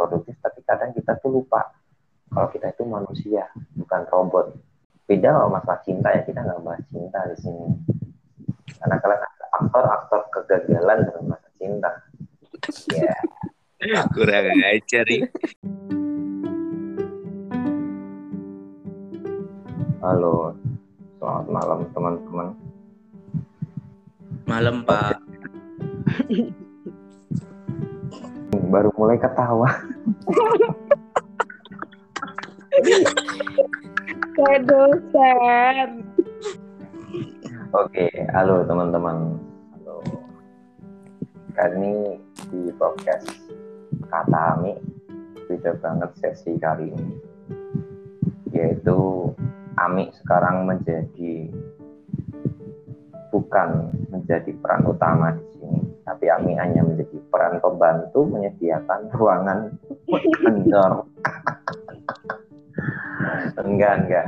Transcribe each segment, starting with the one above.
produktif tapi kadang kita tuh lupa kalau kita itu manusia bukan robot. Beda kalau masalah cinta ya kita nggak bahas cinta di sini. Karena kalian aktor-aktor kegagalan dalam masa cinta. Ya yeah. kurang ajar nih halo selamat malam teman-teman. Malam pak baru mulai ketawa Kayak dosen. Oke, halo teman-teman. Halo. Kali ini di podcast Kata Ami beda banget sesi kali ini. Yaitu Ami sekarang menjadi bukan menjadi peran utama di tapi Ami hanya menjadi peran pembantu menyediakan ruangan kantor. enggak enggak.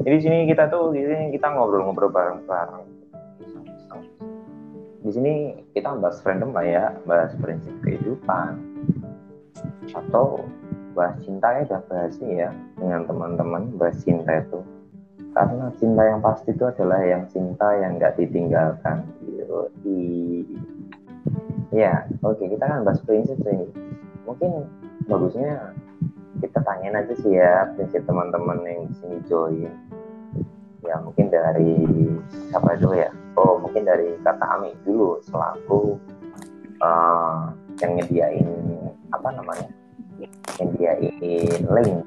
Jadi di sini kita tuh di sini kita ngobrol-ngobrol bareng-bareng. Di sini kita bahas random lah ya bahas prinsip kehidupan. Atau bahas cinta ya udah bahas ya dengan teman-teman bahas cinta itu. Karena cinta yang pasti itu adalah yang cinta yang nggak ditinggalkan. Yoi. Ya oke okay, kita kan bahas prinsip sih. Mungkin bagusnya kita tanyain aja sih ya prinsip teman-teman yang di sini join. Ya mungkin dari siapa dulu ya? Oh mungkin dari kata Ami dulu selaku uh, yang nyediain apa namanya? Nyediain link.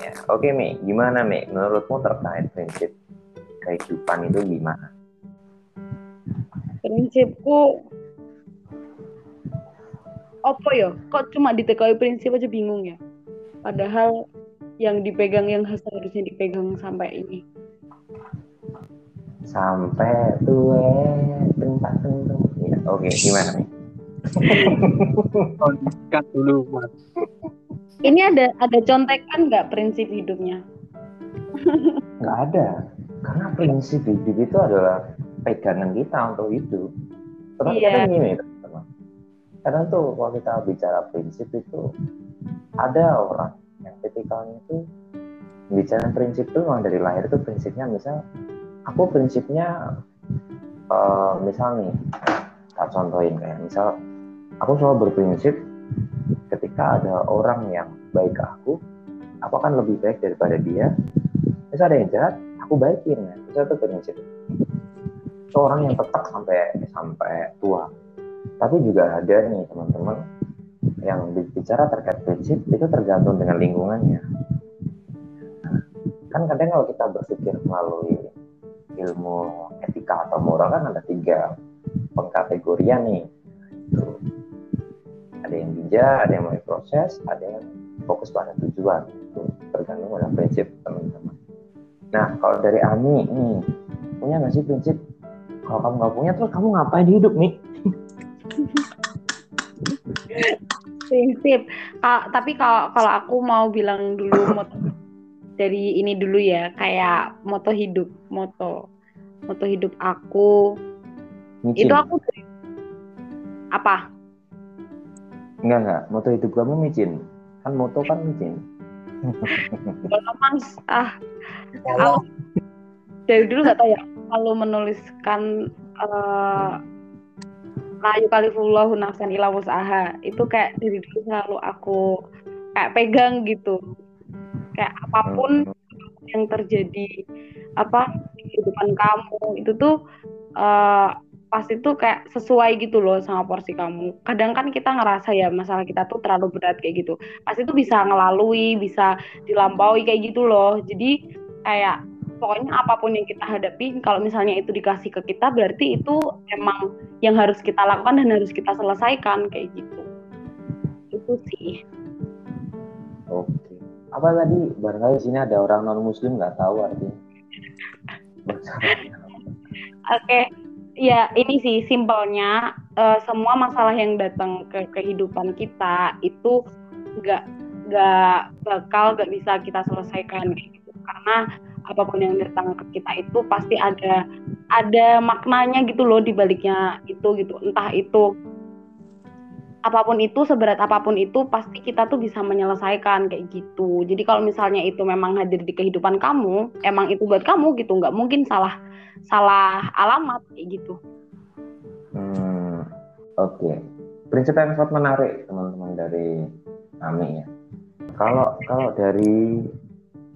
Ya oke okay, Mi. Gimana Mi? Menurutmu terkait prinsip kehidupan itu gimana? Prinsipku apa ya? Kok cuma ditekoi prinsip aja bingung ya? Padahal yang dipegang yang seharusnya dipegang sampai ini. Sampai tuh tempat ya oke okay, gimana nih? Dulu mas. Ini ada ada contekan nggak prinsip hidupnya? Nggak ada. Karena prinsip hidup itu adalah pegangan kita untuk hidup. Terus yeah. kadang gini kadang tuh kalau kita bicara prinsip itu ada orang yang tipikalnya itu bicara prinsip tuh memang dari lahir itu prinsipnya misal aku prinsipnya uh, misal nih tak contohin kayak misal aku selalu berprinsip ketika ada orang yang baik ke aku aku akan lebih baik daripada dia. Misal ada yang jahat aku baikin. Ya misal itu prinsip. Seorang yang tetap sampai sampai tua tapi juga ada nih teman-teman yang bicara terkait prinsip itu tergantung dengan lingkungannya. Nah, kan kadang kalau kita berpikir melalui ilmu etika atau moral kan ada tiga pengkategorian nih. Itu. Ada yang bijak, ada yang mulai proses, ada yang fokus pada tujuan. Itu tergantung pada prinsip teman-teman. Nah, kalau dari Ami nih, punya nggak sih prinsip? Kalau kamu nggak punya, terus kamu ngapain hidup nih? Prinsip uh, tapi kalau kalau aku mau bilang dulu moto dari ini dulu ya kayak moto hidup moto moto hidup aku. Micin. itu aku apa? Enggak enggak. Moto hidup kamu micin. Kan moto kan micin. Kalau mas ah kalau dari dulu nggak tahu ya kalau menuliskan uh, la yukalifullahu nafsan illa usaha itu kayak dari dulu selalu aku kayak pegang gitu kayak apa pun yang terjadi apa di kehidupan kamu itu tuh uh, pasti tuh kayak sesuai gitu loh sama porsi kamu. Kadang kan kita ngerasa ya masalah kita tuh terlalu berat kayak gitu. Pasti tuh bisa ngelalui, bisa dilampaui kayak gitu loh. Jadi kayak pokoknya apa pun yang kita hadapi kalau misalnya itu dikasih ke kita berarti itu emang yang harus kita lakukan dan harus kita selesaikan kayak gitu. Itu sih. Oke. Apa tadi? Barangkali di sini ada orang non muslim nggak tahu artinya. Oke. Ya ini sih simpelnya uh, semua masalah yang datang ke kehidupan kita itu nggak nggak bakal nggak bisa kita selesaikan gitu. Karena apa pun yang datang ke kita itu pasti ada ada maknanya gitu loh di baliknya itu gitu. Entah itu apa pun itu seberat apa pun itu pasti kita tuh bisa menyelesaikan kayak gitu. Jadi kalau misalnya itu memang hadir di kehidupan kamu emang itu buat kamu gitu nggak mungkin salah salah alamat kayak gitu. Hmm, Oke, prinsip yang sangat menarik teman-teman dari Ami ya. Kalau kalau dari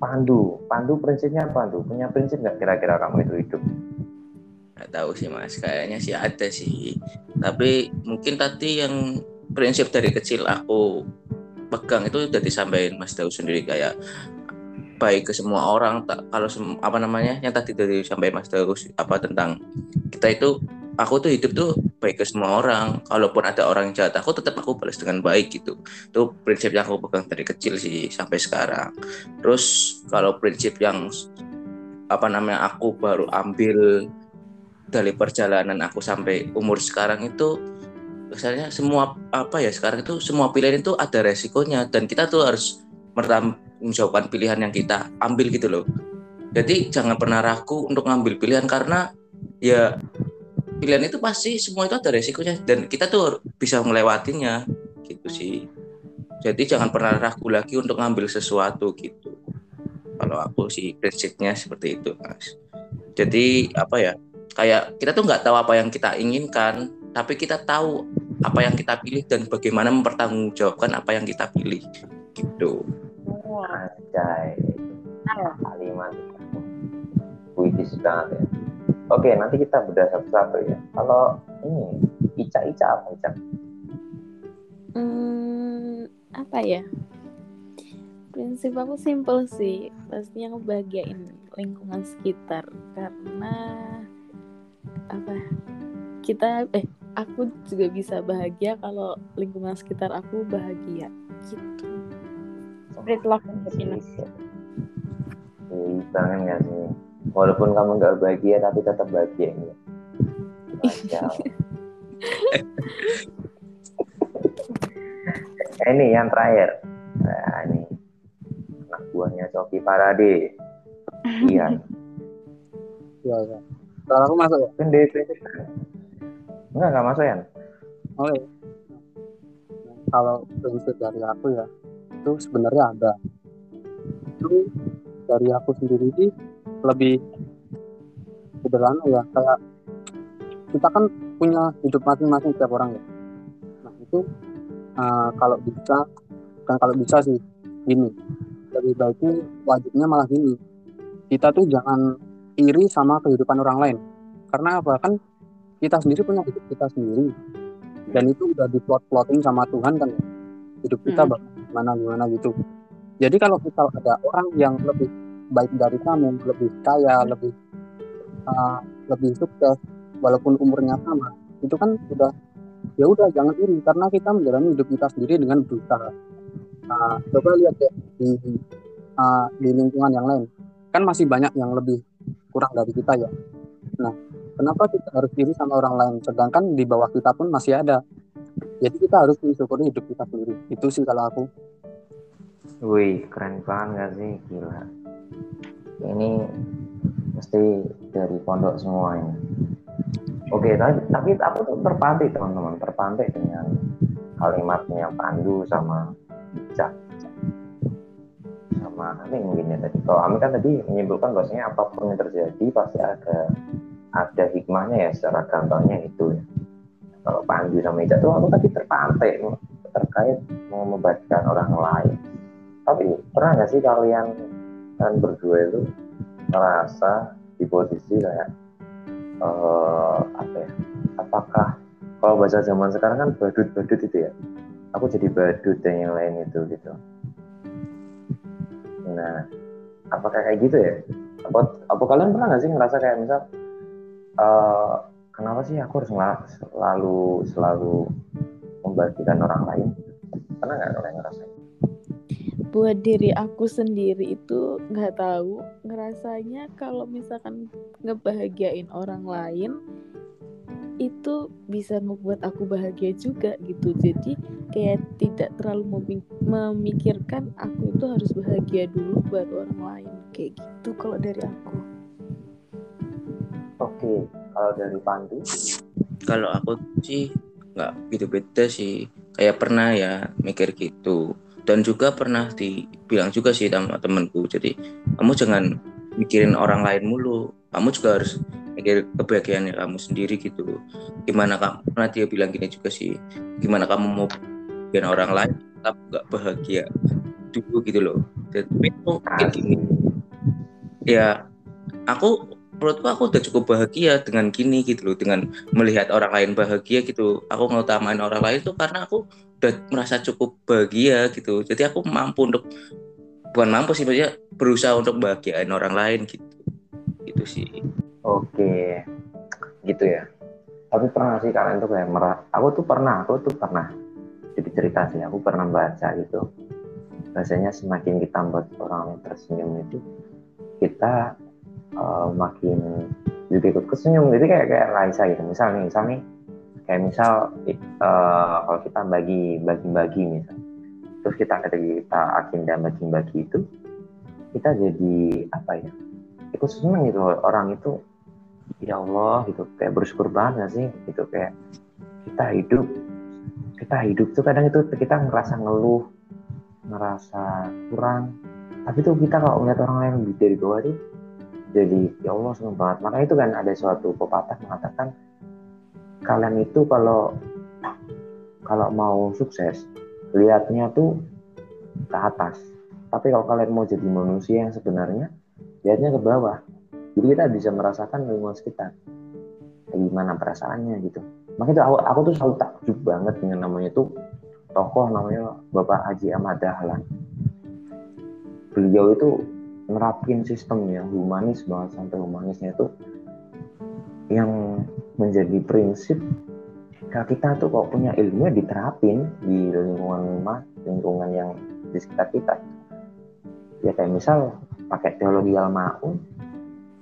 Pandu, Pandu prinsipnya Pandu? Punya prinsip nggak kira-kira kamu itu hidup? nggak tahu sih mas kayaknya sih ada sih tapi mungkin tadi yang prinsip dari kecil aku pegang itu udah disampaikan mas Daud sendiri kayak baik ke semua orang tak kalau apa namanya yang tadi dari sampai mas Daud apa tentang kita itu aku tuh hidup tuh baik ke semua orang. Kalaupun ada orang yang jahat aku tetap aku balas dengan baik gitu. Itu prinsip yang aku pegang dari kecil sih sampai sekarang. Terus kalau prinsip yang apa namanya aku baru ambil dari perjalanan aku sampai umur sekarang itu misalnya semua apa ya sekarang itu semua pilihan itu ada resikonya. Dan kita tuh harus menjawabkan pilihan yang kita ambil gitu loh. Jadi jangan pernah ragu untuk ngambil pilihan karena ya pilihan itu pasti semua itu ada resikonya. Dan kita tuh bisa melewatinya gitu sih. Jadi jangan pernah ragu lagi untuk ngambil sesuatu gitu. Kalau aku sih prinsipnya seperti itu mas. Jadi apa ya kayak kita tuh nggak tahu apa yang kita inginkan tapi kita tahu apa yang kita pilih dan bagaimana mempertanggungjawabkan apa yang kita pilih gitu. Anjay, kalimat puitis banget ya. Oke, nanti kita bedah satu-satu ya. Kalau ini Ica Ica apa Ica? Hmm, apa ya? Prinsip aku simple sih, pastinya ngebahagiain lingkungan sekitar karena apa? Kita eh aku juga bisa bahagia kalau lingkungan sekitar aku bahagia gitu. spread love and happiness Wih, banget nggak sih? Walaupun kamu nggak bahagia tapi tetap bahagia ini. Eh, ini yang terakhir. Nah, ini anak buahnya Sofi Parade. Iya. Iya, iya. Kalau aku masuk ya? Enggak, enggak masuk ya? Oh iya. Kalau prinsip dari aku ya, itu sebenarnya ada. Itu dari aku sendiri sih lebih sederhana ya. Kayak kita kan punya hidup masing-masing setiap orang ya. Nah itu uh, kalau bisa, kan kalau bisa sih gini. Lebih baiknya wajibnya malah gini. Kita tuh jangan iri sama kehidupan orang lain. Karena apa? Kan kita sendiri punya hidup kita sendiri dan itu udah diplot-plotin sama Tuhan kan ya hidup kita Hmm. gimana gimana gitu jadi kalau kita ada orang yang lebih baik dari kamu lebih kaya lebih uh, lebih sukses walaupun umurnya sama. Itu kan udah ya udah jangan iri karena kita menjalani hidup kita sendiri dengan berusaha Nah, coba lihat ya di uh, di lingkungan yang lain. Kan masih banyak yang lebih kurang dari kita ya. Nah kenapa kita harus iri sama orang lain? Sedangkan di bawah kita pun masih ada. Jadi kita harus mensyukuri hidup kita sendiri. Itu sih kalau aku. Wih, keren banget nggak sih? Gila. Ini mesti dari pondok semua ini. Oke, tapi, tapi aku tuh terpantik teman-teman, terpantik dengan kalimatnya Pandu sama Ica. Sama Ami mungkin ya tadi. Kalau Ami kan tadi menyimpulkan bahwasanya apa pun yang terjadi pasti ada ada hikmahnya ya secara gampangnya itu ya. Kalau Pandu sama Ica tuh aku tadi terpantik terkait mau membacakan orang lain tapi pernah nggak sih kalian kan berdua itu merasa di posisi kayak eh apa ya apakah kalau bahasa zaman sekarang kan badut-badut itu ya aku jadi badut dan yang lain itu gitu. Nah apakah kayak gitu ya? Apa, apa kalian pernah nggak sih ngerasa kayak misal eh kenapa sih aku harus selalu selalu membagikan orang lain? Pernah nggak kalian ngerasain buat diri aku sendiri itu nggak tahu. Ngerasanya kalau misalkan ngebahagiain orang lain itu bisa membuat aku bahagia juga gitu. Jadi kayak tidak terlalu memi- memikirkan aku itu harus bahagia dulu baru orang lain. Kayak gitu kalau dari aku. Oke kalau dari Pandu? Kalau aku sih nggak gitu beda sih. Kayak pernah ya mikir gitu dan juga pernah dibilang juga sih sama temenku jadi kamu jangan mikirin orang lain mulu. Kamu juga harus mikir kebahagiaannya kamu sendiri gitu. Gimana kamu pernah dia bilang gini juga sih gimana kamu mau bikin orang lain tetap gak bahagia dulu gitu loh. Jadi itu mungkin gini. Ya aku menurutku aku udah cukup bahagia dengan gini gitu loh dengan melihat orang lain bahagia gitu aku ngutamain orang lain tuh karena aku udah merasa cukup bahagia gitu jadi aku mampu untuk bukan mampu sih maksudnya berusaha untuk bahagiain orang lain gitu gitu sih Oke, gitu ya. Tapi pernah sih kalian tuh kayak merah. Aku tuh pernah, aku tuh pernah. Jadi cerita sih, aku pernah baca gitu. Rasanya semakin kita buat orang tersenyum itu, kita uh, makin juga ikut kesenyum. Jadi kayak kayak Raisa gitu. Misal nih, misal nih, kayak misal uh, kalau kita bagi bagi bagi misal, terus kita kita agenda bagi-bagi itu, kita jadi apa ya? Ikut gitu orang itu ya Allah gitu kayak bersyukur banget gak sih gitu kayak kita hidup kita hidup tuh kadang itu kita ngerasa ngeluh ngerasa kurang tapi tuh kita kalau melihat orang lain lebih dari bawah tuh jadi ya Allah seneng banget. Makanya itu kan ada suatu pepatah mengatakan kalian itu kalau kalau mau sukses lihatnya tuh ke atas. Tapi kalau kalian mau jadi manusia yang sebenarnya lihatnya ke bawah. Jadi kita bisa merasakan lingkungan sekitar. Gimana perasaannya gitu. Makanya aku, aku tuh selalu takjub banget dengan namanya tuh tokoh namanya Bapak Haji Ahmad Dahlan. Beliau itu nerapin sistem yang humanis banget sampai humanisnya itu yang menjadi prinsip. Kalau kita tuh kok punya ilmu diterapin di lingkungan rumah lingkungan yang di sekitar kita. Ya kayak misal pakai teologi al-ma'un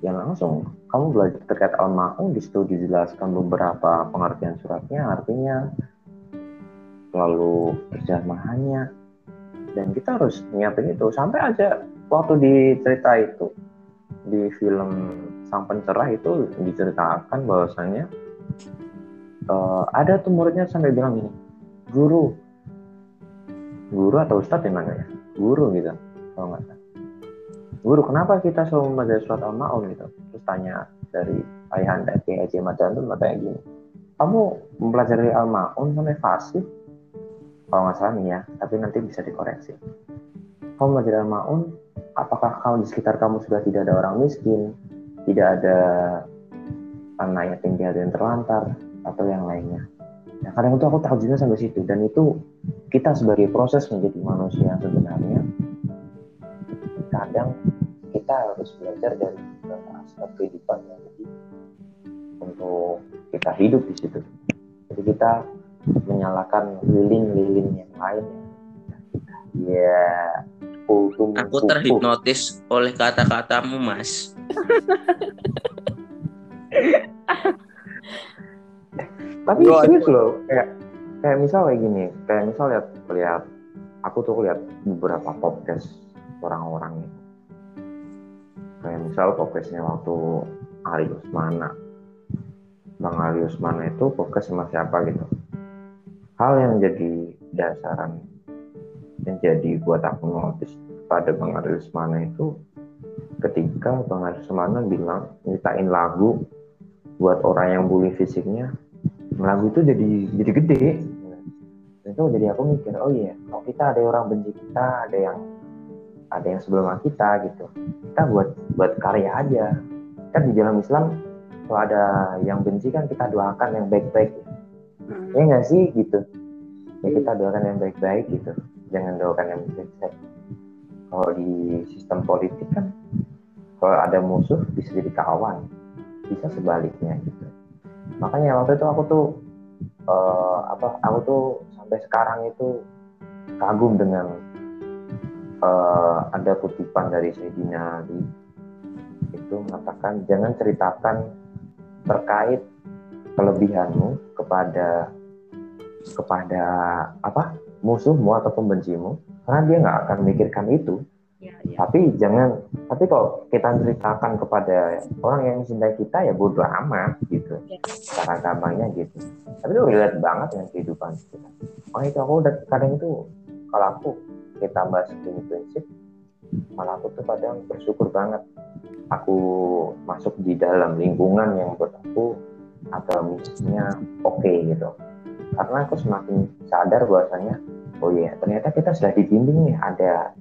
ya langsung. Kamu belajar terkait al-ma'un di situ dijelaskan beberapa pengertian suratnya artinya lalu terjemahannya. Dan kita harus nyiapin itu. Sampai aja waktu di cerita itu di film Sang Pencerah itu diceritakan bahwasanya uh, ada tuh muridnya sampai bilang gini guru. Guru atau ustadz yang mana ya guru gitu kalau nggak salah. Guru kenapa kita selalu membaca surat al-maun? gitu. Terus tanya dari ayahanda Kiai Haji Madan tuh katanya gini kamu mempelajari al-maun sampai fasih? Kalau nggak salah nih ya tapi nanti bisa dikoreksi. Kamu belajar al-maun apakah kamu di sekitar kamu sudah tidak ada orang miskin tidak ada anak yatim piatu yang terlantar atau yang lainnya ya kadang itu aku takjubnya sampai situ dan itu kita sebagai proses menjadi manusia yang sebenarnya kadang kita harus belajar dari aspek kehidupan yang lebih untuk kita hidup di situ. Jadi kita menyalakan lilin-lilin yang lain ya. Kultum, Aku terhipnotis oleh kata-katamu, Mas. Tapi serius loh, kayak kayak misal kayak gini, kayak misal lihat lihat aku tuh lihat beberapa podcast orang-orang itu kayak misal podcastnya waktu Ari Usmana Bang Ari Usmana itu podcast sama siapa gitu. Hal yang jadi dasaran yang jadi buat aku notice pada Bang Ari Usmana itu ketika Bang Ari Usmana bilang nyiptain lagu buat orang yang bully fisiknya lagu itu jadi jadi gede. Itu jadi aku mikir oh iya kalau kita ada orang benci kita ada yang ada yang sebelum kita gitu kita buat buat karya aja. Kan di dalam Islam kalau ada yang benci kan kita doakan yang baik-baik. Hmm. ya nggak sih gitu. Ya kita doakan yang baik-baik gitu jangan doakan yang baik-baik kalau di sistem politik kan kalau ada musuh bisa jadi kawan bisa sebaliknya gitu. Makanya waktu itu aku tuh uh, apa aku tuh sampai sekarang itu kagum dengan uh, ada kutipan dari Sayyidina Ali itu mengatakan jangan ceritakan terkait kelebihanmu kepada kepada apa musuhmu atau pembencimu karena dia nggak akan memikirkan itu. Iya, iya. tapi jangan tapi kalau kita ceritakan kepada orang yang mencintai kita ya bodoh amat gitu. Iya. cara gampangnya gitu. Tapi itu relate banget dengan kehidupan kita. Oh itu aku udah kadang itu kalau aku kita bahas ini prinsip malah aku tuh kadang bersyukur banget aku masuk di dalam lingkungan yang menurut aku agamisnya oke gitu. Karena aku semakin sadar bahwasanya oh iya ternyata kita sudah dibimbing nih ada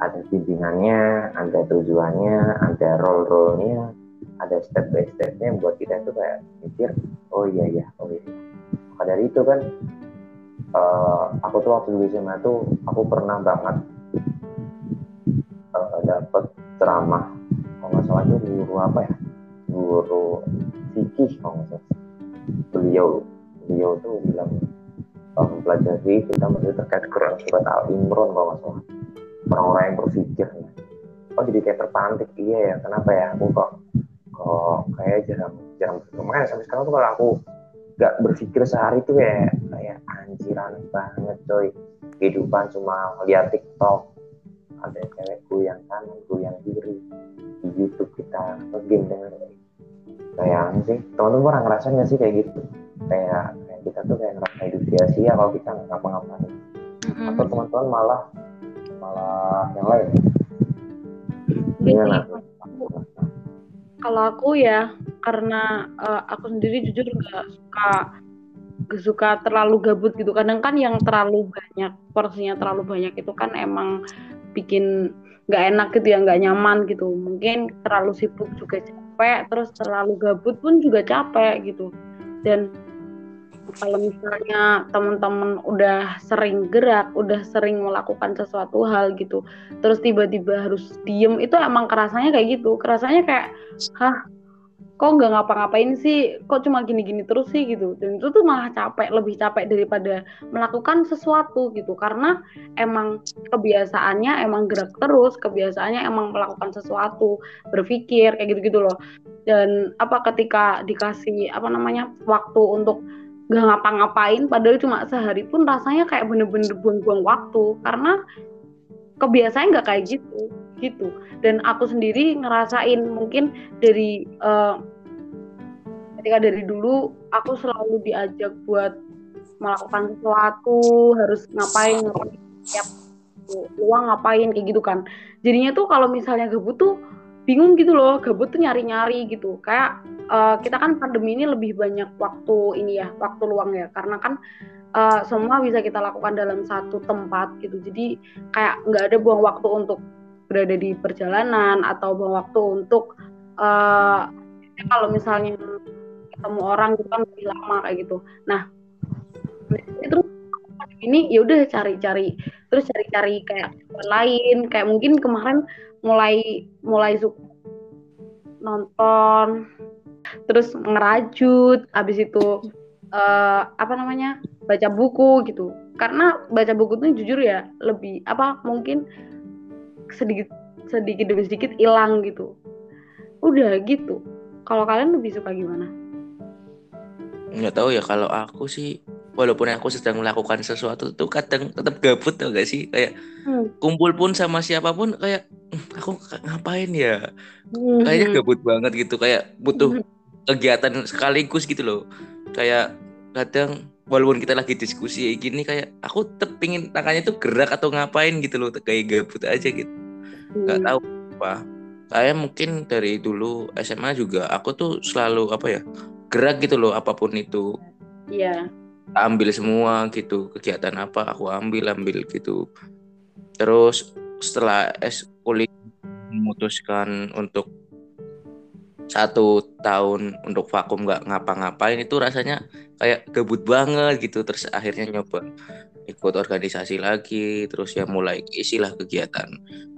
ada bimbingannya, ada tujuannya, ada role-role-nya, ada step by step-nya yang buat kita itu kayak mikir, oh iya iya, oh iya. Maka dari itu kan, eh, aku tuh waktu dulu SMA tuh aku pernah banget eh, dapat ceramah, kalau nggak salah itu guru apa ya, guru fikih kalau nggak salah. Beliau, beliau tuh bilang mempelajari kita masih terkait Quran surat Al Imran kalau nggak orang-orang yang berpikir. Oh jadi kayak terpantik. Iya ya kenapa ya? Aku kok kok kayak jarang jarang makanya sampai sekarang tuh kalau aku nggak berpikir sehari tuh kayak kayak anjiran banget coy. Kehidupan cuma lihat TikTok. Ada cewek goyang kanan goyang kiri. Di YouTube kita ngegame dengan kayak sih. Teman-teman pernah ngerasain nggak sih kayak gitu? Kayak kita tuh kayak ngerasa hidup sia-sia kalau kita nggak ngapa-ngapain atau teman-teman malah malah yang lain gimana Kalau aku ya karena eh, aku sendiri jujur nggak suka nggak suka terlalu gabut gitu. Kadang kan yang terlalu banyak porsinya terlalu banyak itu kan emang bikin nggak enak gitu ya nggak nyaman gitu. Mungkin terlalu sibuk juga capek, terus terlalu gabut pun juga capek gitu. Dan kalau misalnya teman-teman udah sering gerak, udah sering melakukan sesuatu hal gitu, terus tiba-tiba harus diem, itu emang kerasanya kayak gitu. Kerasanya kayak, hah, kok nggak ngapa-ngapain sih? Kok cuma gini-gini terus sih gitu. Dan itu tuh malah capek, lebih capek daripada melakukan sesuatu gitu. Karena emang kebiasaannya emang gerak terus, kebiasaannya emang melakukan sesuatu, berpikir kayak gitu-gitu loh. Dan apa ketika dikasih apa namanya waktu untuk nggak ngapa-ngapain padahal cuma sehari pun rasanya kayak bener-bener buang-buang waktu. Karena kebiasaan nggak kayak gitu gitu. Dan aku sendiri ngerasain mungkin dari eh, ketika dari dulu aku selalu diajak buat melakukan sesuatu harus ngapain ngapain tiap luang ngapain kayak gitu kan. Jadinya tuh kalau misalnya gabut tuh bingung gitu loh gabut tuh nyari-nyari gitu. Kayak eh, kita kan pandemi ini lebih banyak waktu ini ya waktu luang ya. Karena kan eh, semua bisa kita lakukan dalam satu tempat gitu. Jadi kayak nggak ada buang waktu untuk berada di perjalanan atau buang waktu untuk eh, kalau misalnya ketemu orang gitu kan lebih lama kayak gitu. Nah itu ini ya udah cari-cari terus cari-cari kayak lain. Kayak mungkin kemarin mulai mulai suka nonton terus ngerajut abis itu eh, apa namanya baca buku gitu. Karena baca buku tuh jujur ya lebih apa mungkin sedikit sedikit demi sedikit hilang gitu. Udah gitu. Kalau kalian lebih suka gimana? Nggak tahu ya kalau aku sih walaupun aku sedang melakukan sesuatu tuh kadang tetap gabut tau gak sih kayak Hmm. kumpul pun sama siapa pun kayak "Hmm, aku ngapain ya Hmm. kayaknya gabut banget gitu kayak butuh kegiatan sekaligus gitu loh kayak kadang walaupun kita lagi diskusi kayak gini kayak aku tetap pingin tangannya tuh gerak atau ngapain gitu loh kayak gabut aja gitu nggak Hmm. tahu apa saya mungkin dari dulu SMA juga aku tuh selalu apa ya gerak gitu loh apa pun itu Iya. Ambil semua gitu kegiatan apa aku ambil ambil gitu. Terus setelah es kuliah memutuskan untuk satu tahun untuk vakum nggak ngapa-ngapain itu rasanya kayak gabut banget gitu. Terus akhirnya nyoba ikut organisasi lagi terus ya mulai isilah kegiatan.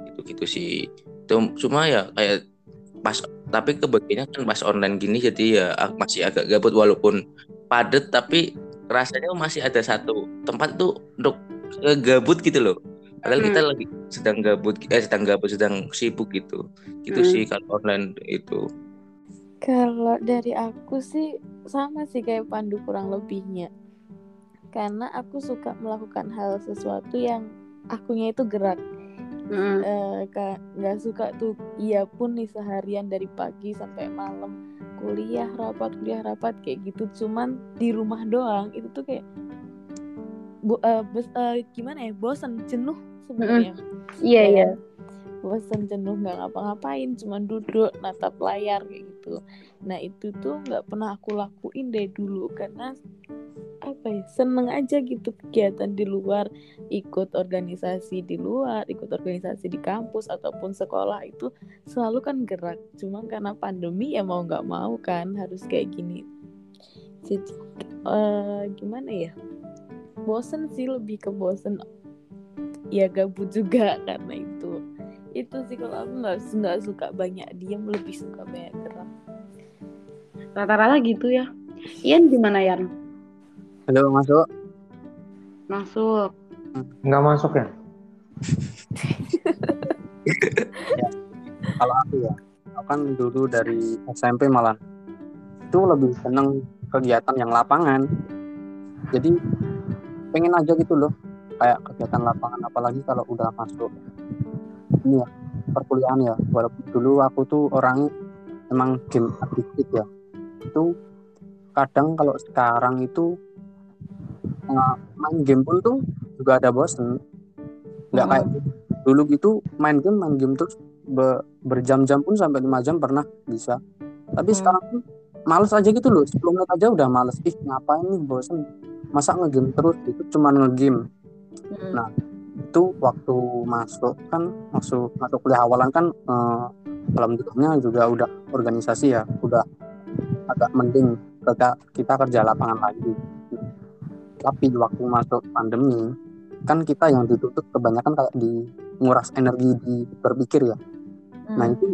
Gitu-gitu sih. Cum- cuma ya kayak pas tapi kebagiannya kan pas online gini jadi ya ag- masih agak gabut walaupun padat tapi rasanya masih ada satu tempat tuh untuk eh, gabut gitu loh padahal kita lagi sedang gabut eh sedang gabut sedang sibuk gitu gitu Hmm. sih kalau online itu Kalau dari aku sih sama sih kayak Pandu kurang lebihnya. Karena aku suka melakukan hal sesuatu yang akunya itu gerak. Mm. eh, ka- nggak suka tuh. Iya pun nih seharian dari pagi sampai malam. Kuliah rapat kuliah rapat kayak gitu. Cuman di rumah doang itu tuh kayak bu, eh, bes- eh, gimana ya? Bosan jenuh sebenarnya. Iya Ya iya. bosan jenuh nggak ngapa-ngapain. Cuman duduk natap layar kayak gitu. Nah itu tuh nggak pernah aku lakuin deh dulu. Karena apa ya seneng aja gitu kegiatan di luar ikut organisasi di luar ikut organisasi di kampus ataupun sekolah itu selalu kan gerak cuma karena pandemi ya mau nggak mau kan harus kayak gini jadi eh, gimana ya bosen sih lebih ke bosen ya gabut juga karena itu itu sih kalau aku nggak nggak suka banyak diam lebih suka banyak gerak Rata-rata gitu ya. Ian gimana Yan? Halo masuk. Masuk. Nggak masuk ya? Kalau aku ya, aku kan dulu dari SMP malah itu lebih seneng kegiatan yang lapangan. Jadi pengen aja gitu loh, kayak kegiatan lapangan apalagi kalau udah masuk ini ya perkuliahan ya. Walaupun dulu aku tuh orangnya emang game addicted ya. Itu kadang kalau sekarang itu eh, main game pun tuh juga ada bosen. Nggak kayak dulu gitu main game main game terus be- berjam-jam pun sampai lima jam pernah bisa. Tapi Hmm. sekarang tuh males aja gitu loh. 10 menit aja udah males. Ih ngapain nih bosen. Masa ngegame terus itu cuman ngegame. Mm. Nah, itu waktu masuk kan masuk masuk kuliah awalan kan eh, alhamdulillahnya juga udah organisasi ya udah agak mending kita kita kerja lapangan lagi tapi waktu masuk pandemi kan kita yang ditutup kebanyakan kayak di nguras energi di berpikir ya nah Mm. itu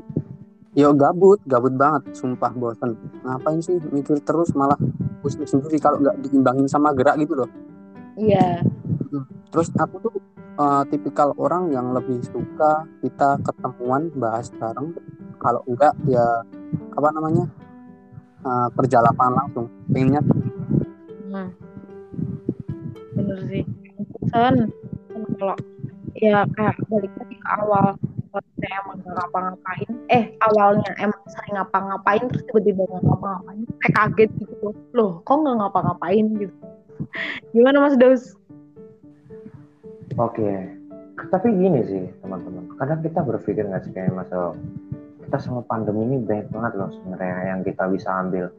yo gabut gabut banget sumpah bosen ngapain sih mikir terus malah pusing sendiri kalau nggak diimbangin sama gerak gitu loh Iya. Terus aku tuh eh, tipikal orang yang lebih suka kita ketemuan bahas bareng. Kalau enggak ya apa namanya kerja lapangan langsung. Pengennya Hmm. Bener sih. Bosan. Kalau ya kayak balik lagi ke awal kalau saya emang gak ngapa-ngapain eh awalnya emang sering ngapa-ngapain terus tiba-tiba gak ngapa-ngapain kayak kaget gitu loh kok nggak ngapa-ngapain gitu gimana Mas Daus Oke. Tapi gini sih teman-teman. Kadang kita berpikir nggak sih kayak masa kita sama pandemi ini banyak banget loh sebenarnya yang kita bisa ambil.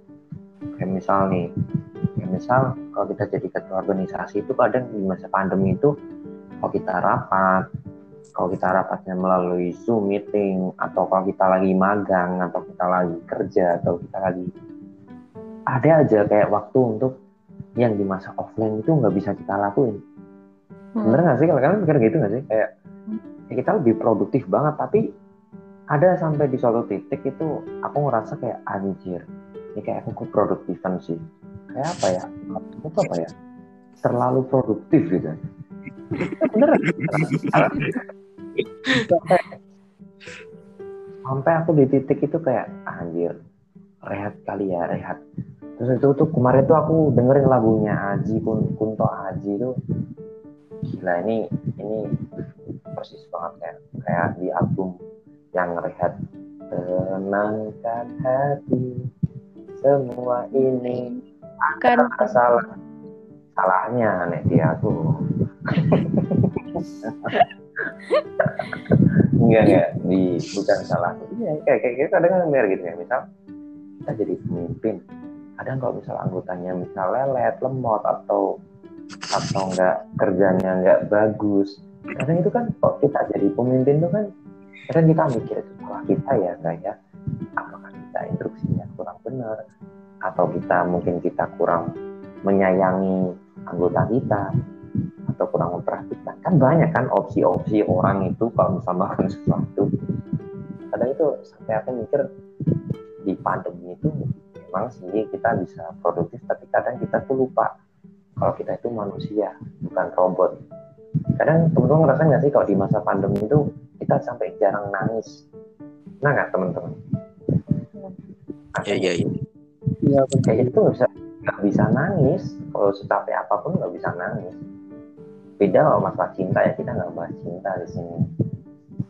Kayak misal nih, misal kalau kita jadi ketua organisasi itu kadang di masa pandemi itu kalau kita rapat, kalau kita rapatnya melalui Zoom meeting atau kalau kita lagi magang atau kita lagi kerja atau kita lagi ada aja kayak waktu untuk yang di masa offline itu nggak bisa kita lakuin. Bener nggak sih kalau kalian mikir gitu nggak sih? Kayak ya kita lebih produktif banget tapi ada sampai di suatu titik itu aku ngerasa kayak anjir ini kayak aku produktifan sih kayak apa ya? Itu apa ya? Terlalu produktif gitu. Bener sampai aku di titik itu kayak anjir rehat kali ya rehat. Terus itu tuh kemarin tuh aku dengerin lagunya Aji Kun Kunto Aji itu gila ini ini persis banget kayak kayak di album yang rehat. Tenangkan hati semua ini kan ada salah. Salahnya nek di aku. Enggak enggak. Di bukan salah. Iya kayak kayak kayak kadang kan biar gitu ya. Misal kita jadi pemimpin. Kadang kalau misal anggotanya misal lelet lemot atau atau enggak kerjanya enggak bagus kadang itu kan kok kita jadi pemimpin itu kan kadang kita mikir itu salah kita ya enggak ya? Apakah kita instruksinya kurang benar atau kita mungkin kita kurang menyayangi anggota kita atau kurang memperhatikan. Kan banyak kan opsi-opsi orang itu kalau misalnya melakukan sesuatu. Kadang itu sampai aku mikir di pandemi itu memang sih kita bisa produktif tapi kadang kita tuh lupa kalau kita itu manusia bukan robot. Kadang teman-teman ngerasa nggak sih kalau di masa pandemi itu kita sampai jarang nangis? Nah nggak teman-teman Iya iya iya. Iya kayak gitu nggak bisa nggak bisa nangis. Kalau secapek apa pun nggak bisa nangis. Beda kalau masalah cinta ya kita nggak bahas cinta di sini.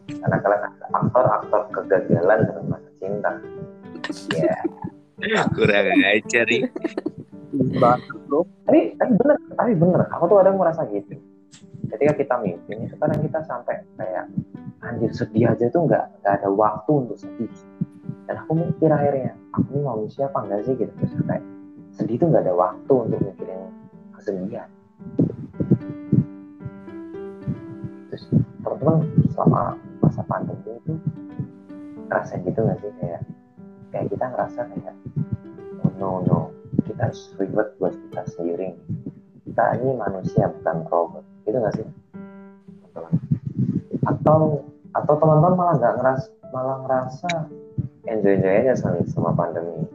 Karena kalian aktor-aktor kegagalan dalam masa cinta. Ya kurang ajar nih bro tapi tapi bener tapi bener. Aku tuh ada merasa gitu. Ketika kita mimpi sekarang kita sampai kayak anjir sedih aja tuh nggak nggak ada waktu untuk sedih dan aku mikir akhirnya aku ini manusia apa enggak sih? Gitu. Terus kayak sedih tuh nggak ada waktu untuk mikirin kesedihan. Terus teman-teman selama masa pandemi itu ngerasain gitu nggak sih? Kayak kayak kita ngerasa kayak oh no no kita harus ribet buat kita sendiri kita ini manusia bukan robot. Gitu nggak sih? Teman-teman. Atau atau teman-teman malah nggak ngeras malah ngerasa enjoy enjoy aja sama sama pandemi.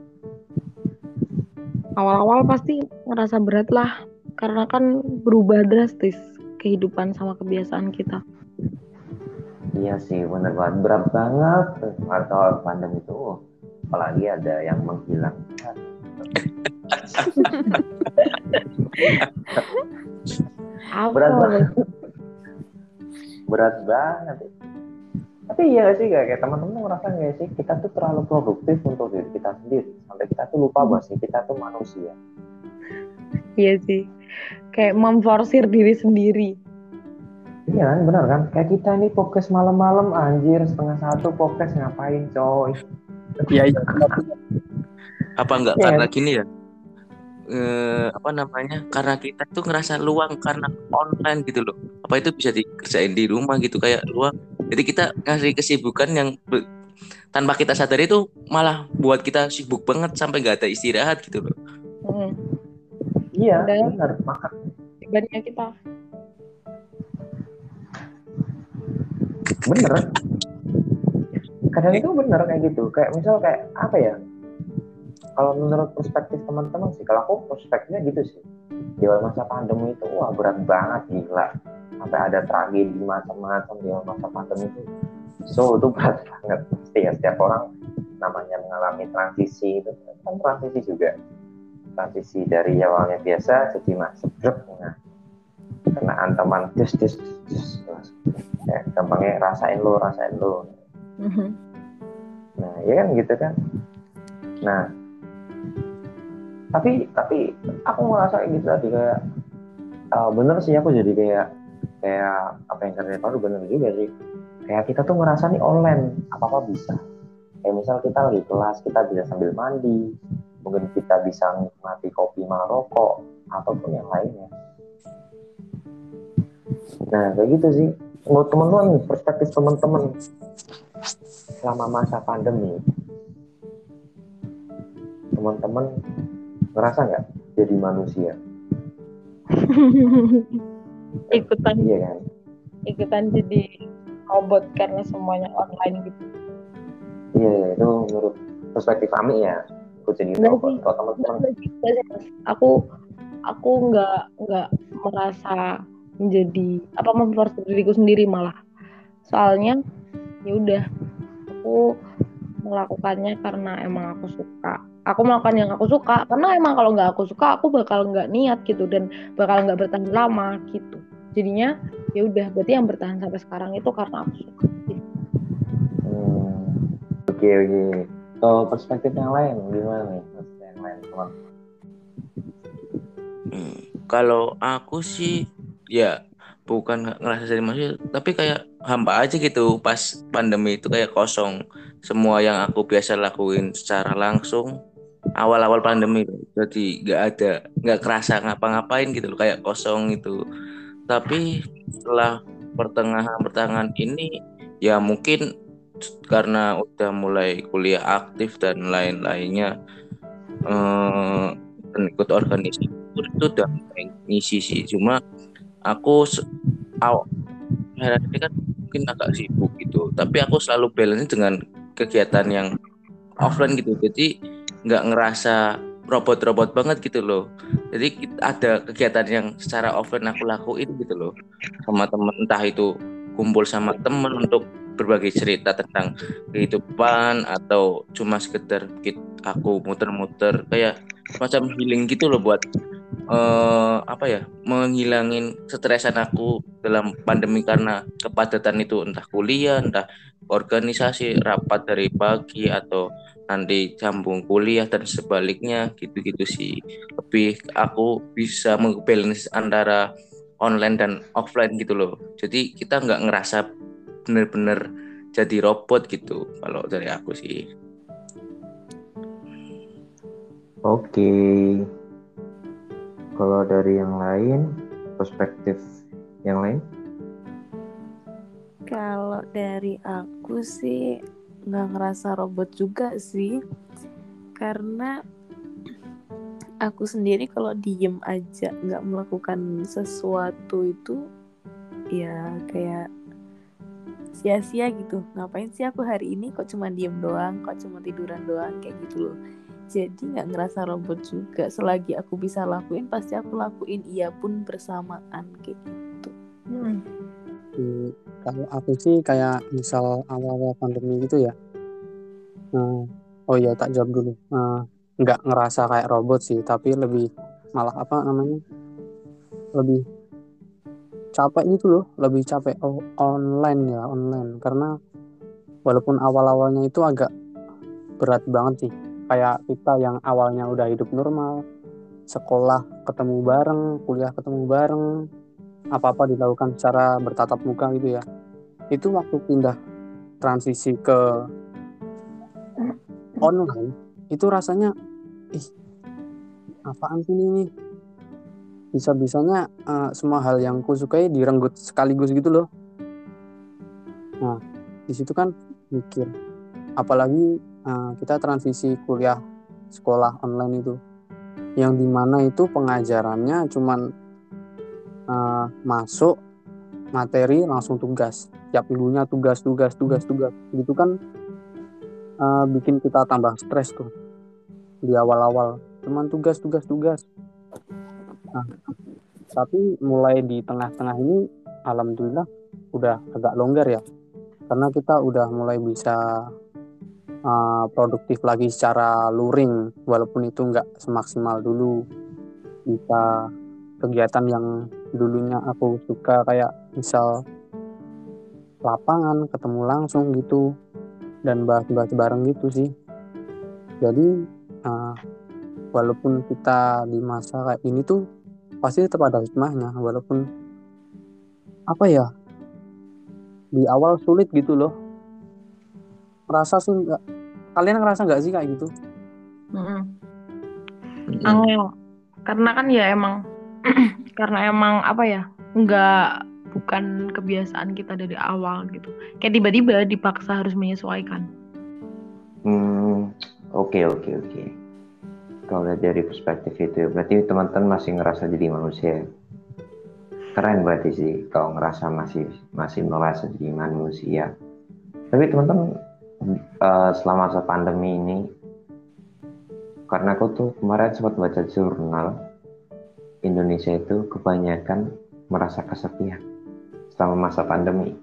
Awal-awal pasti ngerasa berat lah karena kan berubah drastis kehidupan sama kebiasaan kita. Iya sih bener banget. Berat banget atau pandemi itu apalagi ada yang menghilang berat banget. Berat banget tapi iya gak sih kayak, kayak teman-teman ngerasa nggak sih kita tuh terlalu produktif untuk diri kita sendiri. Sampai kita tuh lupa bahwa sih kita tuh manusia. Iya sih. Kayak memforsir diri sendiri. Iya kan benar kan? Kayak kita ini podcast malam-malam anjir setengah satu podcast ngapain coy? Iya iya. Apa enggak Iya. karena gini ya? Eh, apa namanya? Karena kita tuh ngerasa luang karena online gitu loh. Apa itu bisa dikerjain di rumah gitu? Kayak luang jadi kita ngasih kesibukan yang tanpa kita sadari itu malah buat kita sibuk banget sampai nggak ada istirahat gitu loh. Hmm. iya Dan- benar maka bebannya kita. Bener kadang itu bener kayak gitu. Kayak misal kayak apa ya? Kalau menurut perspektif teman-teman sih kalau aku perspektifnya gitu sih. Di awal masa pandemi itu wah berat banget gila sampai ada tragedi macam-macam di masa pandemi itu. So itu berat banget. Pasti ya setiap orang namanya mengalami transisi itu. Kan transisi juga. Transisi dari awalnya biasa jadi masuk drop nah kena antaman dus dus dus, ya gampangnya rasain lo rasain lo. Nah, ya kan gitu kan. Nah, tapi tapi aku ngerasa kayak gitu tadi kayak uh, bener sih aku jadi kayak kayak apa yang kalian baru bener juga sih. Kayak kita tuh ngerasa nih online apa apa bisa. Kayak misal kita lagi kelas kita bisa sambil mandi, mungkin kita bisa menikmati kopi maroko ataupun yang lainnya. Nah kayak gitu sih. Menurut teman-teman perspektif teman-teman selama masa pandemi teman-teman ngerasa nggak jadi manusia ikutan. Iya kan? Ikutan jadi robot karena semuanya online gitu. Iya iya, itu menurut perspektif kami ya aku jadi robot kalau teman-teman. Aku aku nggak nggak merasa menjadi apa memforsir diriku sendiri malah. Soalnya ya udah aku melakukannya karena emang aku suka aku melakukan yang aku suka. Karena emang kalau nggak aku suka aku bakal nggak niat gitu dan bakal nggak bertahan lama gitu. Jadinya ya udah berarti yang bertahan sampai sekarang itu karena aku suka. Gitu. hmm, oke oke. Kalau perspektif yang lain gimana nih? Perspektif yang lain teman Hmm, kalau aku sih ya bukan nggak ngerasa jadi manusia tapi kayak hampa aja gitu. Pas pandemi itu kayak kosong. Semua yang aku biasa lakuin secara langsung awal-awal pandemi jadi nggak ada nggak kerasa ngapa-ngapain gitu loh kayak kosong itu tapi setelah pertengahan pertengahan ini ya mungkin karena udah mulai kuliah aktif dan lain-lainnya eh, ikut organisasi itu udah ngisi sih. Cuma aku se- aw akhir-akhir ini kan mungkin agak sibuk gitu. Tapi aku selalu balance dengan kegiatan yang offline gitu. Jadi nggak ngerasa robot-robot banget gitu loh. Jadi ada kegiatan yang secara offline aku lakuin gitu loh. Sama temen entah itu kumpul sama temen untuk berbagi cerita tentang kehidupan atau cuma sekedar aku muter-muter kayak macam healing gitu loh buat eh, apa ya menghilangin stresan aku dalam pandemi karena kepadatan itu entah kuliah entah organisasi rapat dari pagi atau nanti sambung kuliah dan sebaliknya gitu-gitu sih lebih aku bisa mengbalance antara online dan offline gitu loh jadi kita nggak ngerasa bener-bener jadi robot gitu kalau dari aku sih Oke. Kalau dari yang lain, perspektif yang lain? Kalau dari aku sih nggak ngerasa robot juga sih, karena aku sendiri kalau diem aja nggak melakukan sesuatu itu ya kayak sia-sia gitu. Ngapain sih aku hari ini kok cuma diem doang, kok cuma tiduran doang kayak gitu loh. Jadi nggak ngerasa robot juga. Selagi aku bisa lakuin, pasti aku lakuin. Iya pun bersamaan kayak gitu. Hmm. Kalau aku sih kayak misal awal-awal pandemi gitu ya. Nah, oh iya tak jawab dulu. Nah, nggak ngerasa kayak robot sih, tapi lebih malah apa namanya? Lebih capek gitu loh, lebih capek oh, online ya, online. Karena walaupun awal-awalnya itu agak berat banget sih. Kayak kita yang awalnya udah hidup normal, sekolah ketemu bareng, kuliah ketemu bareng, apa-apa dilakukan secara bertatap muka gitu ya. Itu waktu pindah transisi ke online itu rasanya ih apaan sih ini bisa-bisanya uh, semua hal yang ku sukai direnggut sekaligus gitu loh. Nah di situ kan mikir apalagi uh, kita transisi kuliah sekolah online itu yang di mana itu pengajarannya cuman uh, masuk materi langsung tugas. Tiap minggunya tugas tugas tugas tugas. Gitu kan uh, bikin kita tambah stres tuh. Di awal-awal. Cuman tugas tugas tugas. Nah, tapi mulai di tengah-tengah ini alhamdulillah udah agak longgar ya. Karena kita udah mulai bisa uh, produktif lagi secara luring. Walaupun itu nggak semaksimal dulu. Bisa kegiatan yang dulunya aku suka kayak misal lapangan ketemu langsung gitu dan bahas-bahas bareng gitu sih jadi uh, walaupun kita di masa kayak ini tuh pasti tetap ada hikmahnya walaupun apa ya di awal sulit gitu loh merasa sih nggak kalian ngerasa nggak sih kayak gitu Mm -mm. Angel. Karena kan ya emang karena emang apa ya nggak bukan kebiasaan kita dari awal gitu kayak tiba-tiba dipaksa harus menyesuaikan Hmm, oke oke oke. Kalau dari perspektif itu, berarti teman-teman masih ngerasa jadi manusia. Keren berarti sih kalau ngerasa masih masih merasa jadi manusia. Tapi teman-teman eh, selama masa pandemi ini, karena aku tuh kemarin sempat baca jurnal Indonesia itu kebanyakan merasa kesepian selama masa pandemi.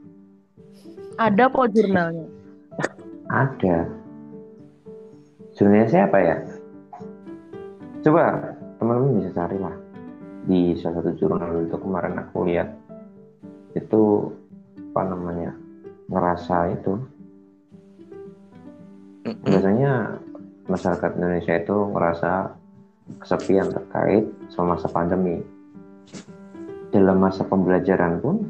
ada kok jurnalnya Ada. Jurnalnya siapa ya? Coba teman-teman bisa cari lah di salah satu jurnal itu kemarin aku lihat itu apa namanya ngerasa itu biasanya masyarakat Indonesia itu ngerasa kesepian terkait sama masa pandemi. Dalam masa pembelajaran pun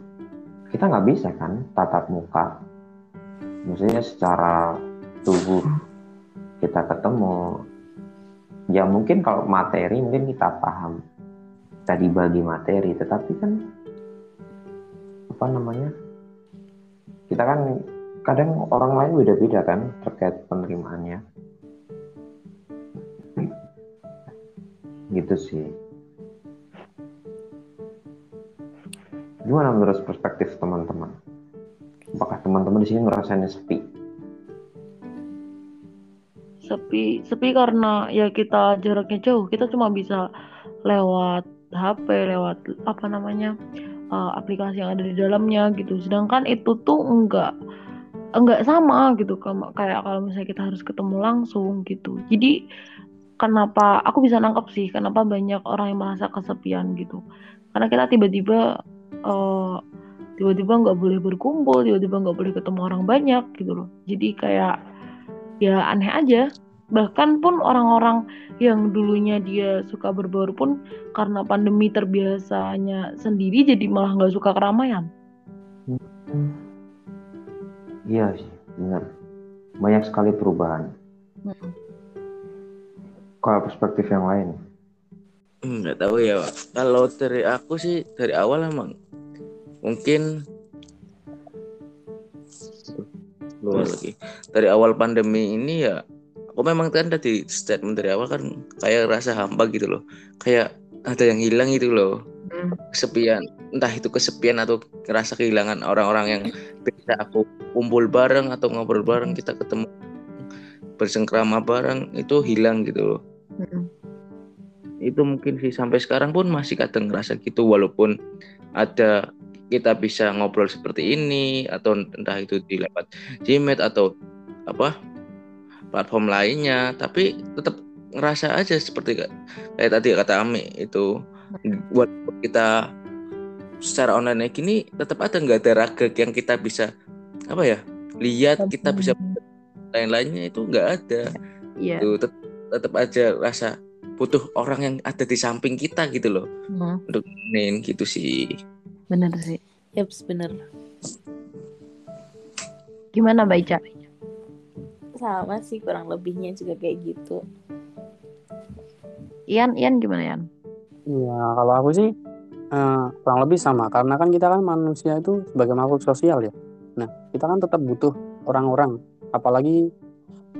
kita nggak bisa kan tatap muka. Maksudnya secara tubuh kita ketemu. Ya mungkin kalau materi mungkin kita paham. Kita dibagi materi, tetapi kan apa namanya? Kita kan kadang orang lain beda-beda kan terkait penerimaannya. Gitu sih. Gimana menurut perspektif teman-teman? Apakah teman-teman di sini ngerasain sepi? Sepi sepi karena ya kita jaraknya jauh. Kita cuma bisa lewat HP lewat apa namanya uh, aplikasi yang ada di dalamnya gitu. Sedangkan itu tuh enggak enggak sama gitu. Kayak kalau misalnya kita harus ketemu langsung gitu. Jadi kenapa aku bisa nangkep sih kenapa banyak orang yang merasa kesepian gitu. Karena kita tiba-tiba uh, tiba-tiba nggak boleh berkumpul tiba-tiba nggak boleh ketemu orang banyak gitu loh. Jadi kayak ya aneh aja. Bahkan pun orang-orang yang dulunya dia suka berbaur pun karena pandemi terbiasanya sendiri jadi malah nggak suka keramaian. Iya sih benar. Banyak sekali perubahan. Hmm. Kalau perspektif yang lain. Hmm, nggak tahu ya kalau dari aku sih dari awal emang mungkin luar lagi. Dari awal pandemi ini ya aku memang kan tadi statement dari awal kan kayak rasa hampa gitu loh. Kayak ada yang hilang gitu loh. Hmm. kesepian. Entah itu kesepian atau rasa kehilangan orang-orang yang bisa aku kumpul bareng atau ngobrol bareng kita ketemu bersengkrama bareng itu hilang gitu loh hmm. itu mungkin sih sampai sekarang pun masih kadang ngerasa gitu walaupun ada kita bisa ngobrol seperti ini atau entah itu di lewat Gmail atau apa platform lainnya tapi tetap ngerasa aja seperti kayak tadi kata Ami itu buat kita secara online kayak gini tetap ada nggak ada raga yang kita bisa apa ya lihat kita bisa lain-lainnya itu nggak ada yeah. itu tetap, tetap aja rasa butuh orang yang ada di samping kita gitu loh. Hmm. untuk main gitu sih. Bener sih. Yaps, bener. Gimana Mbak Ica? sama sih kurang lebihnya juga kayak gitu. Ian Ian gimana Ian? Ya kalau aku sih uh, kurang lebih sama. Karena kan kita kan manusia itu sebagai makhluk sosial ya. Nah kita kan tetap butuh orang-orang. Apalagi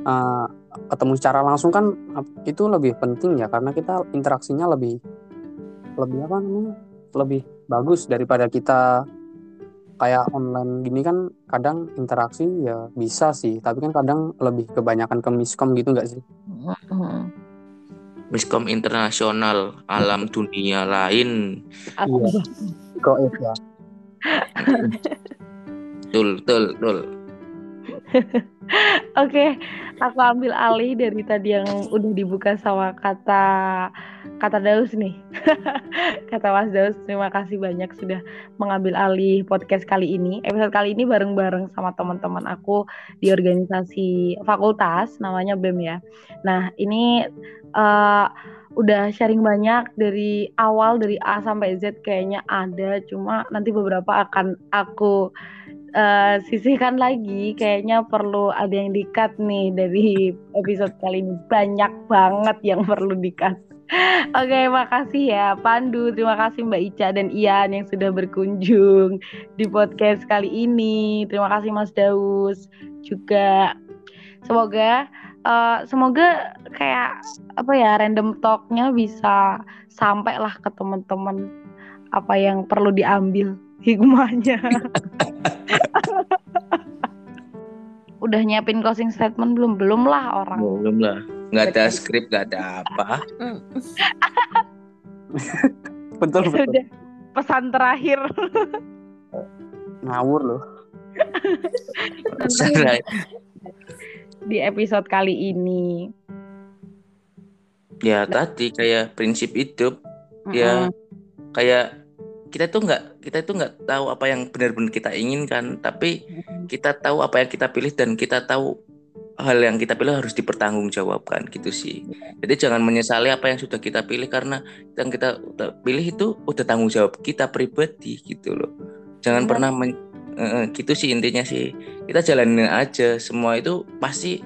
uh, ketemu secara langsung kan itu lebih penting ya karena kita interaksinya lebih lebih apa namanya lebih bagus daripada kita kayak online gini kan kadang interaksi ya bisa sih tapi kan kadang lebih kebanyakan ke miskom gitu nggak sih? Miskom internasional alam dunia lain. Iya. Kok ya tul tul tul Oke, aku ambil alih dari tadi yang udah dibuka sama kata kata Daus nih. kata Mas Daus, terima kasih banyak sudah mengambil alih podcast kali ini. Episode kali ini bareng-bareng sama teman-teman aku di organisasi fakultas namanya BEM ya. Nah, ini uh, udah sharing banyak dari awal dari A sampai Z kayaknya ada cuma nanti beberapa akan aku uh, sisihkan lagi kayaknya perlu ada yang dikat nih dari episode kali ini banyak banget yang perlu dikat Oke, okay, makasih ya Pandu, terima kasih Mbak Ica dan Ian yang sudah berkunjung di podcast kali ini. Terima kasih Mas Daus juga. Semoga uh, semoga kayak apa ya random talknya bisa sampai lah ke teman-teman apa yang perlu diambil hikmahnya. Udah nyiapin closing statement belum? Belum lah orang. Belum lah. Nggak ada skrip, nggak ada apa. betul betul. Udah pesan terakhir. Ngawur loh. Di episode kali ini. Ya tadi kayak prinsip hidup. Mm -hmm. Ya kayak kita tuh nggak kita itu nggak tahu apa yang benar-benar kita inginkan tapi kita tahu apa yang kita pilih dan kita tahu hal yang kita pilih harus dipertanggungjawabkan gitu sih. Jadi jangan menyesali apa yang sudah kita pilih karena yang kita pilih itu udah tanggung jawab kita pribadi gitu loh. Jangan pernah men, uh, gitu sih intinya sih. Kita jalanin aja semua itu pasti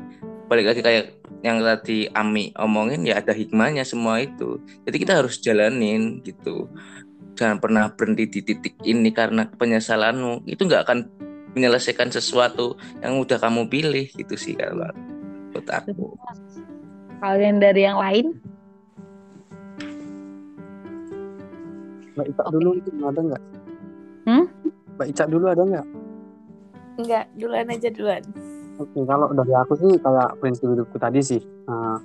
balik lagi kayak yang tadi Ami omongin ya ada hikmahnya semua itu. Jadi kita harus jalanin gitu jangan pernah berhenti di titik ini karena penyesalanmu. Itu nggak akan menyelesaikan sesuatu yang udah kamu pilih gitu sih kalau menurut aku. Kalian dari yang lain? Mbak Ica dulu itu ada nggak? Hmm? Mbak Ica dulu ada nggak? Enggak, duluan aja duluan. Oke, kalau dari aku sih kayak prinsip hidupku tadi sih, nah,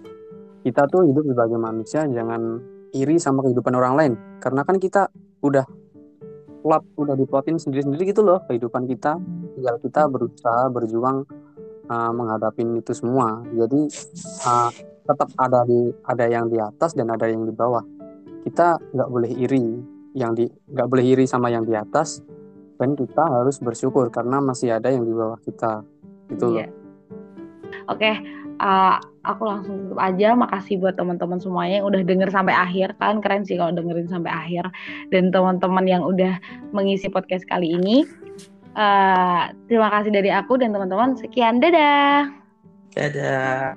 kita tuh hidup sebagai manusia jangan iri sama kehidupan orang lain. Karena kan kita udah plot udah diplotin sendiri-sendiri gitu loh kehidupan kita. Tinggal kita berusaha berjuang uh, menghadapi itu semua. Jadi uh, tetap ada di ada yang di atas dan ada yang di bawah. Kita nggak boleh iri yang di nggak boleh iri sama yang di atas. Dan kita harus bersyukur karena masih ada yang di bawah kita. Gitu loh. Iya. Oke, uh, aku langsung tutup aja. Makasih buat teman-teman semuanya yang udah denger sampai akhir. Kan keren sih kalau dengerin sampai akhir. Dan teman-teman yang udah mengisi podcast kali ini. Uh, terima kasih dari aku dan teman-teman. Sekian, dadah. Dadah.